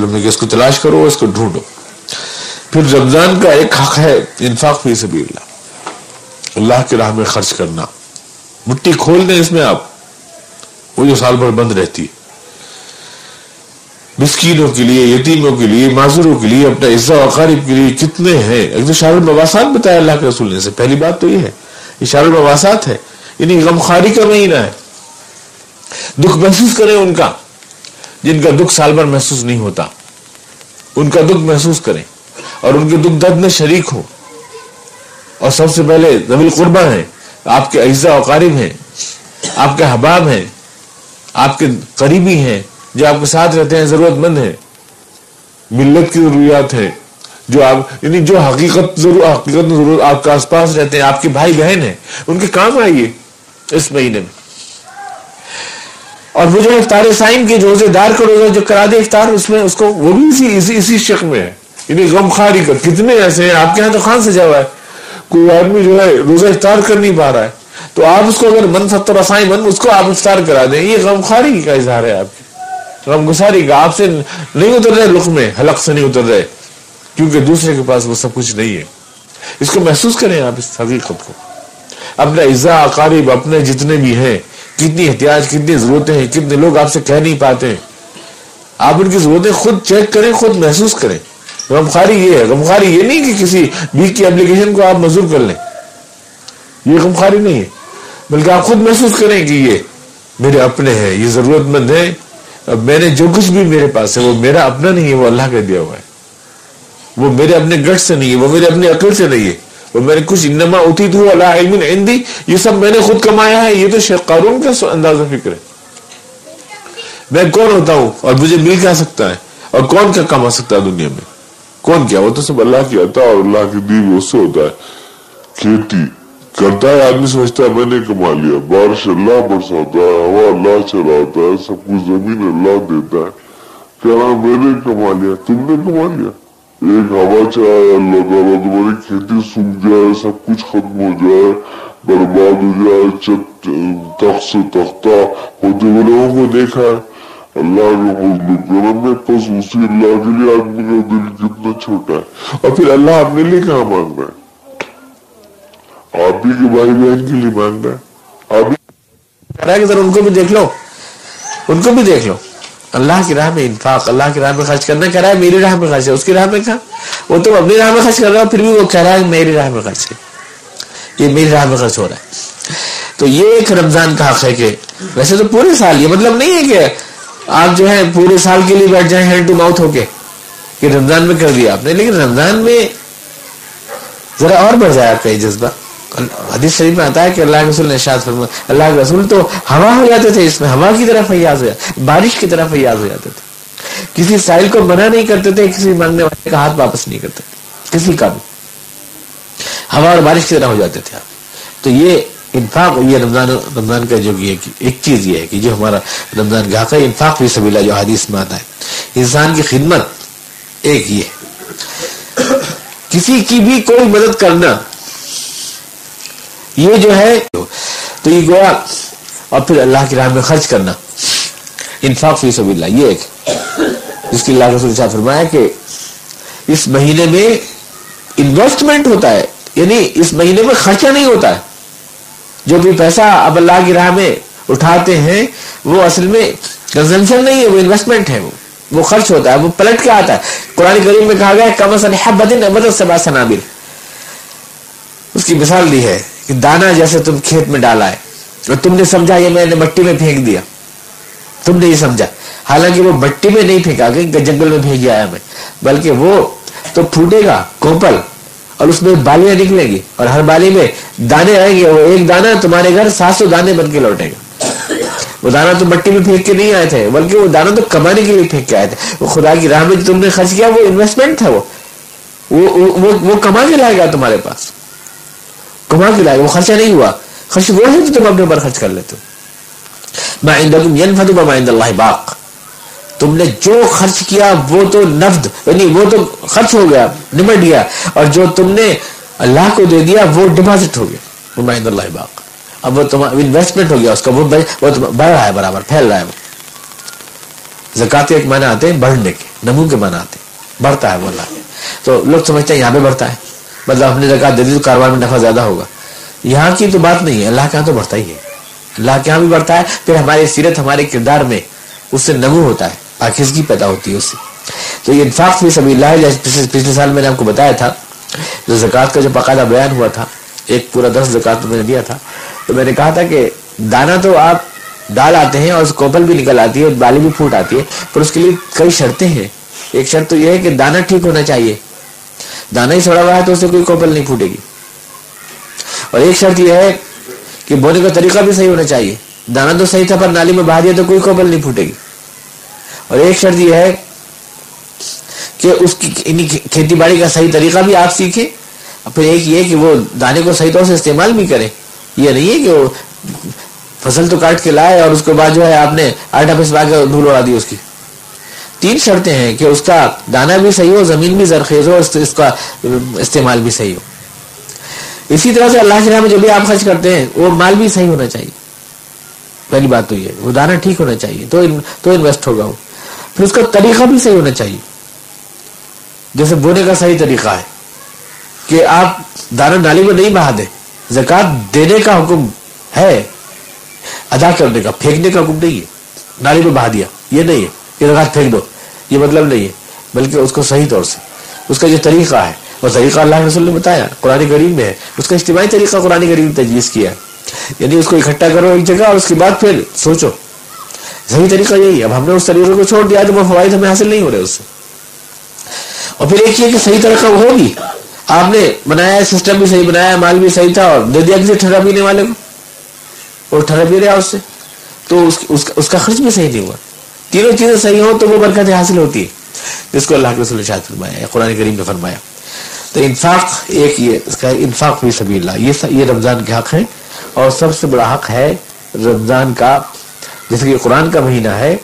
کہ اس کو تلاش کرو، اس کو ڈھونڈو۔ پھر رمضان کا ایک حق ہے، انفاق فی سبیل اللہ اللہ کے راہ میں خرچ کرنا۔ مٹی کھول دیں اس میں آپ۔ وہ جو سال بھر بند رہتی۔ ہے مسکینوں کے لیے، یتیموں کے لیے، معذوروں کے لیے اپنا عزا و اقارب کے لیے کتنے ہیں۔ ایک تو شار المواسات بتایا اللہ کے رسول نے سے پہلی بات تو یہ ہے۔ یہ شار المواسات ہے یعنی غمخاری کا مہینہ ہے۔ دکھ محسوس کریں ان کا۔ جن کا دکھ سال بھر محسوس نہیں ہوتا، ان کا دکھ محسوس کریں اور ان کے دکھ درد میں شریک ہو۔ اور سب سے پہلے زبیل قربہ ہیں، آپ کے اجزا اقارب ہیں، آپ کے حباب ہیں، آپ کے قریبی ہیں، جو آپ کے ساتھ رہتے ہیں، ضرورت مند ہیں۔ ملت کی ضروریات ہیں، جو آپ یعنی جو حقیقت ضرور، حقیقت ضرورت آپ کے آس پاس رہتے ہیں، آپ کے بھائی بہن ہیں، ان کے کام آئیے اس مہینے میں۔ اور وہ جو افطار سائن کے روزے دار کا روزہ جو کرا دے افطار، اس میں اس کو وہ بھی اسی اسی اسی شک میں ہے۔ یعنی غم خاری کا کتنے ایسے ہیں؟ آپ کے یہاں تو خان سے جا ہوا ہے۔ کوئی آدمی جو ہے روزہ افطار کر نہیں پا رہا ہے۔ تو آپ اس کو اگر من فتر رسائی من اس کو آپ افطار کرا دیں۔ یہ غم خاری کا اظہار ہے آپ کی۔ غم گساری کا۔ آپ سے نہیں اتر رہے لک میں حلق سے نہیں اتر رہے۔ کیونکہ دوسرے کے پاس وہ سب کچھ نہیں ہے۔ اس کو محسوس کریں آپ اس حقیقت کو۔ اپنا عزا اقارب، اپنے جتنے بھی ہیں کتنی احتیاط کتنی ضرورتیں ہیں، کتنے لوگ آپ سے کہہ نہیں پاتے ہیں۔ آپ ان کی ضرورتیں خود چیک کریں، خود محسوس کریں۔ غمخاری یہ ہے غمخاری یہ نہیں کہ کسی بیک کی اپلیکیشن کو آپ منظور کر لیں۔ یہ غمخاری نہیں ہے، بلکہ آپ خود محسوس کریں کہ یہ میرے اپنے ہیں، یہ ضرورت مند ہے اب میں نے جو کچھ بھی میرے پاس ہے، وہ میرا اپنا نہیں ہے، وہ اللہ کا دیا ہوا ہے۔ وہ میرے اپنے گٹ سے نہیں ہے، وہ میرے اپنے عقل سے نہیں ہے۔ وہ میں نے کچھ انما اتی تو اللہ علم عندی، یہ سب میں نے خود کمایا ہے، یہ تو شیخ قارون کا اندازہ فکر ہے۔ میں کون ہوتا ہوں؟ اور مجھے مل کیا سکتا ہے؟ اور کون کیا کما سکتا ہے دنیا میں؟ کون کیا؟ وہ تو سب اللہ کی عطا اور اللہ کی دی اس سے ہوتا ہے۔ کھیتی کرتا ہے، آدمی سمجھتا ہے، میں نے کما لیا۔ بارش اللہ برساتا ہے، ہوا اللہ چلاتا ہے، سب کچھ زمین اللہ دیتا ہے۔ کہنا میں نے کما لیا، تم نے کما لیا۔ ایک ہوا چاہے اللہ تعالیٰ تمہاری کھیتی سوکھ جائے سب کچھ ختم ہو جائے برباد ہو جائے چت تخت سے تختہ ہوتے ہوئے لوگوں کو دیکھا ہے اللہ کے فضل کرم میں پس اسی اللہ کے لیے آدمی کا دل کتنا چھوٹا ہے اور پھر اللہ اپنے لیے کہاں مانگ رہا ہے آپ ہی کے بھائی بہن کے لیے مانگ رہا ہے آپ ہی کہ ذرا ان کو بھی دیکھ لو ان کو بھی دیکھ لو اللہ کی راہ میں انفاق، اللہ کی راہ میں خرچ کرنا، کہہ رہا ہے میری راہ میں خرچ ہے، اس کی راہ میں کہا وہ تو اپنی راہ میں خرچ کر رہا ہے، پھر بھی وہ کہہ رہا ہے میری راہ میں خرچ ہے۔ یہ میری راہ میں خرچ ہو رہا ہے۔ تو یہ ایک رمضان کا حق ہے کہ ویسے تو پورے سال، یہ مطلب نہیں ہے کہ آپ جو ہے پورے سال کے لیے بیٹھ جائیں ہینڈ ٹو ماؤتھ ہو کے کہ رمضان میں کر دیا آپ نے، لیکن رمضان میں ذرا اور بڑھ جائے آپ کا یہ جذبہ۔ حدیث شریف میں آتا ہے کہ اللہ کے رسول نے ارشاد فرمایا، اللہ کے رسول تو ہوا ہو جاتے تھے، اس میں ہوا کی طرف فیاض ہو جاتے بارش کی طرف فیاض ہو جاتے تھے۔ کسی سائل کو منع نہیں کرتے تھے، کسی مانگنے والے کا ہاتھ واپس نہیں کرتے تھے، کسی کا بھی۔ ہوا اور بارش کی طرح ہو جاتے تھے آپ۔ تو یہ انفاق، یہ رمضان رمضان کا جو یہ ایک چیز یہ ہے کہ جو ہمارا رمضان گاہ کا انفاق بھی سبیلا جو حدیث میں آتا ہے۔ انسان کی خدمت ایک یہ کسی کی بھی کوئی مدد کرنا یہ جو ہے، تو یہ گویا، اور پھر اللہ کی راہ میں خرچ کرنا۔ انفاق فی سبیل اللہ یہ ایک۔ جس کی اللہ رسول صاحب فرمایا کہ اس مہینے میں انویسٹمنٹ ہوتا ہے یعنی اس مہینے میں خرچہ نہیں ہوتا ہے۔ جو بھی پیسہ اب اللہ کی راہ میں اٹھاتے ہیں، وہ اصل میں کنزمشن نہیں ہے، وہ انویسٹمنٹ ہے وہ۔ وہ خرچ ہوتا ہے، وہ پلٹ کے آتا ہے۔ قرآن کریم میں کہا گیا کم سبا سنابل۔ اس کی مثال دی ہے۔ کہ دانا جیسے تم کھیت میں ڈالا ہے اور تم نے سمجھا یہ میں نے مٹی میں پھینک دیا۔ تم نے یہ سمجھا۔ حالانکہ وہ مٹی میں نہیں پھینکا کہ جنگل میں پھینک آیا میں۔ بلکہ وہ تو پھوٹے گا، کوپل، اور اس میں بالیاں نکلیں گی اور ہر بالی میں دانے آئیں گے۔ وہ ایک دانا تمہارے گھر سات سو دانے بن کے لوٹے گا۔ وہ دانا تو مٹی میں پھینک کے نہیں آئے تھے، بلکہ وہ دانا تو کمانے کے لیے پھینک کے آئے تھے۔ وہ خدا کی راہ میں تم نے خرچ کیا، وہ انویسٹمنٹ تھا وہ وہ کما کے لائے گا تمہارے پاس۔ کما کے لائے وہ خرچہ نہیں ہوا۔ خرچ وہ ہے تو تم اپنے اوپر خرچ کر لیتے اللہ باق۔ تم نے جو خرچ کیا، وہ تو نفد یعنی وہ تو خرچ ہو گیا، نمٹ گیا۔ اور جو تم نے اللہ کو دے دیا، وہ ڈپازٹ ہو گیا۔ نمائند اللہ باق۔ اب وہ تم انویسٹمنٹ ہو گیا، اس کا وہ بڑھ رہا ہے برابر، پھیل رہا ہے وہ۔ زکات کے ایک معنی آتے ہیں بڑھنے کے، نمو کے معنی آتے ہیں۔ بڑھتا ہے وہ اللہ۔ تو لوگ سمجھتے ہیں یہاں پہ بڑھتا ہے۔ مطلب ہم نے زکات دے دی تو کاروبار میں نفع زیادہ ہوگا۔ یہاں کی تو بات نہیں ہے، اللہ کے یہاں تو بڑھتا ہی ہے۔ اللہ کے یہاں بھی بڑھتا ہے، پھر ہماری سیرت، ہمارے کردار میں اس سے نمو ہوتا ہے، پاکیزگی پیدا ہوتی ہے اس سے۔ تو یہ انفاق بھی سبھی اللہ جیسے پچھلے سال میں نے آپ کو بتایا تھا، جو زکوٰۃ کا جو باقاعدہ بیان ہوا تھا، ایک پورا دس زکوٰۃ میں نے دیا تھا۔ تو میں نے کہا تھا کہ دانا تو آپ ڈال آتے ہیں اور اس کوپل بھی نکل آتی ہے بالی بھی پھوٹ آتی ہے، پر اس کے لیے کئی شرطیں ہیں۔ ایک شرط تو یہ ہے کہ دانا ٹھیک ہونا چاہیے۔ دانا ہی سڑا ہوا ہے تو اسے کوئی کوپل نہیں پھوٹے گی۔ اور ایک شرط یہ ہے کہ بونے کا طریقہ بھی صحیح ہونا چاہیے۔ دانا تو صحیح تھا پر نالی میں بہا دیا تو کوئی کوپل نہیں پھوٹے گی۔ اور ایک شرط یہ ہے کہ اس کی یعنی کھیتی باڑی کا صحیح طریقہ بھی آپ سیکھیں۔ اور پھر ایک یہ کہ وہ دانے کو صحیح طور سے استعمال بھی کریں۔ یہ نہیں ہے کہ وہ فصل تو کاٹ کے لائے اور اس کے بعد جو ہے آپ نے آٹا پسوا کے دھول اڑا دی اس کی۔ تین شرطیں ہیں کہ اس کا دانا بھی صحیح ہو، زمین بھی زرخیز ہو اس کا استعمال بھی صحیح ہو۔ اسی طرح سے اللہ کے نام میں جو بھی آپ خرچ کرتے ہیں، وہ مال بھی صحیح ہونا چاہیے۔ پہلی بات تو یہ وہ دانا ٹھیک ہونا چاہیے، تو تو انویسٹ ہوگا وہ۔ پھر اس کا طریقہ بھی صحیح ہونا چاہیے۔ جیسے بونے کا صحیح طریقہ ہے کہ آپ دانا نالی میں نہیں بہا دیں زکات دینے کا حکم ہے، ادا کرنے کا، پھینکنے کا حکم نہیں ہے۔ نالی میں بہا دیا، یہ نہیں ہے۔ کہ پھینک دو۔ یہ مطلب نہیں ہے، بلکہ اس کو صحیح طور سے۔ اس کا جو طریقہ ہے اور طریقہ اللہ رسول نے بتایا، قرآن کریم میں ہے۔ اس کا اجتماعی طریقہ قرآن کریم نے تجویز کیا ہے۔ یعنی اس کو اکٹھا کرو ایک جگہ اور اس کے بعد پھر سوچو۔ صحیح طریقہ یہی ہے۔ اب ہم نے اس طریقے کو چھوڑ دیا تو وہ فوائد ہمیں حاصل نہیں ہو رہے اس سے۔ اور پھر ایک یہ کہ صحیح طریقہ وہ ہوگی آپ نے بنایا سسٹم بھی صحیح بنایا، مال بھی صحیح تھا اور دے دیا کسی ٹھہرا پینے والے کو۔ اور ٹھہرا پی رہا اس سے۔ تو اس کا خرچ بھی صحیح نہیں ہوا۔ تینوں چیزیں صحیح ہوں تو وہ برکتیں حاصل ہوتی ہے جس کو اللہ کے رسول شاید فرمایا قرآن کریم نے فرمایا۔ تو انفاق ایک یہ، اس کا انفاق بھی سبھی اللہ، یہ یہ رمضان کے حق ہے اور سب سے بڑا حق ہے رمضان کا، جیسے کہ قرآن کا مہینہ ہے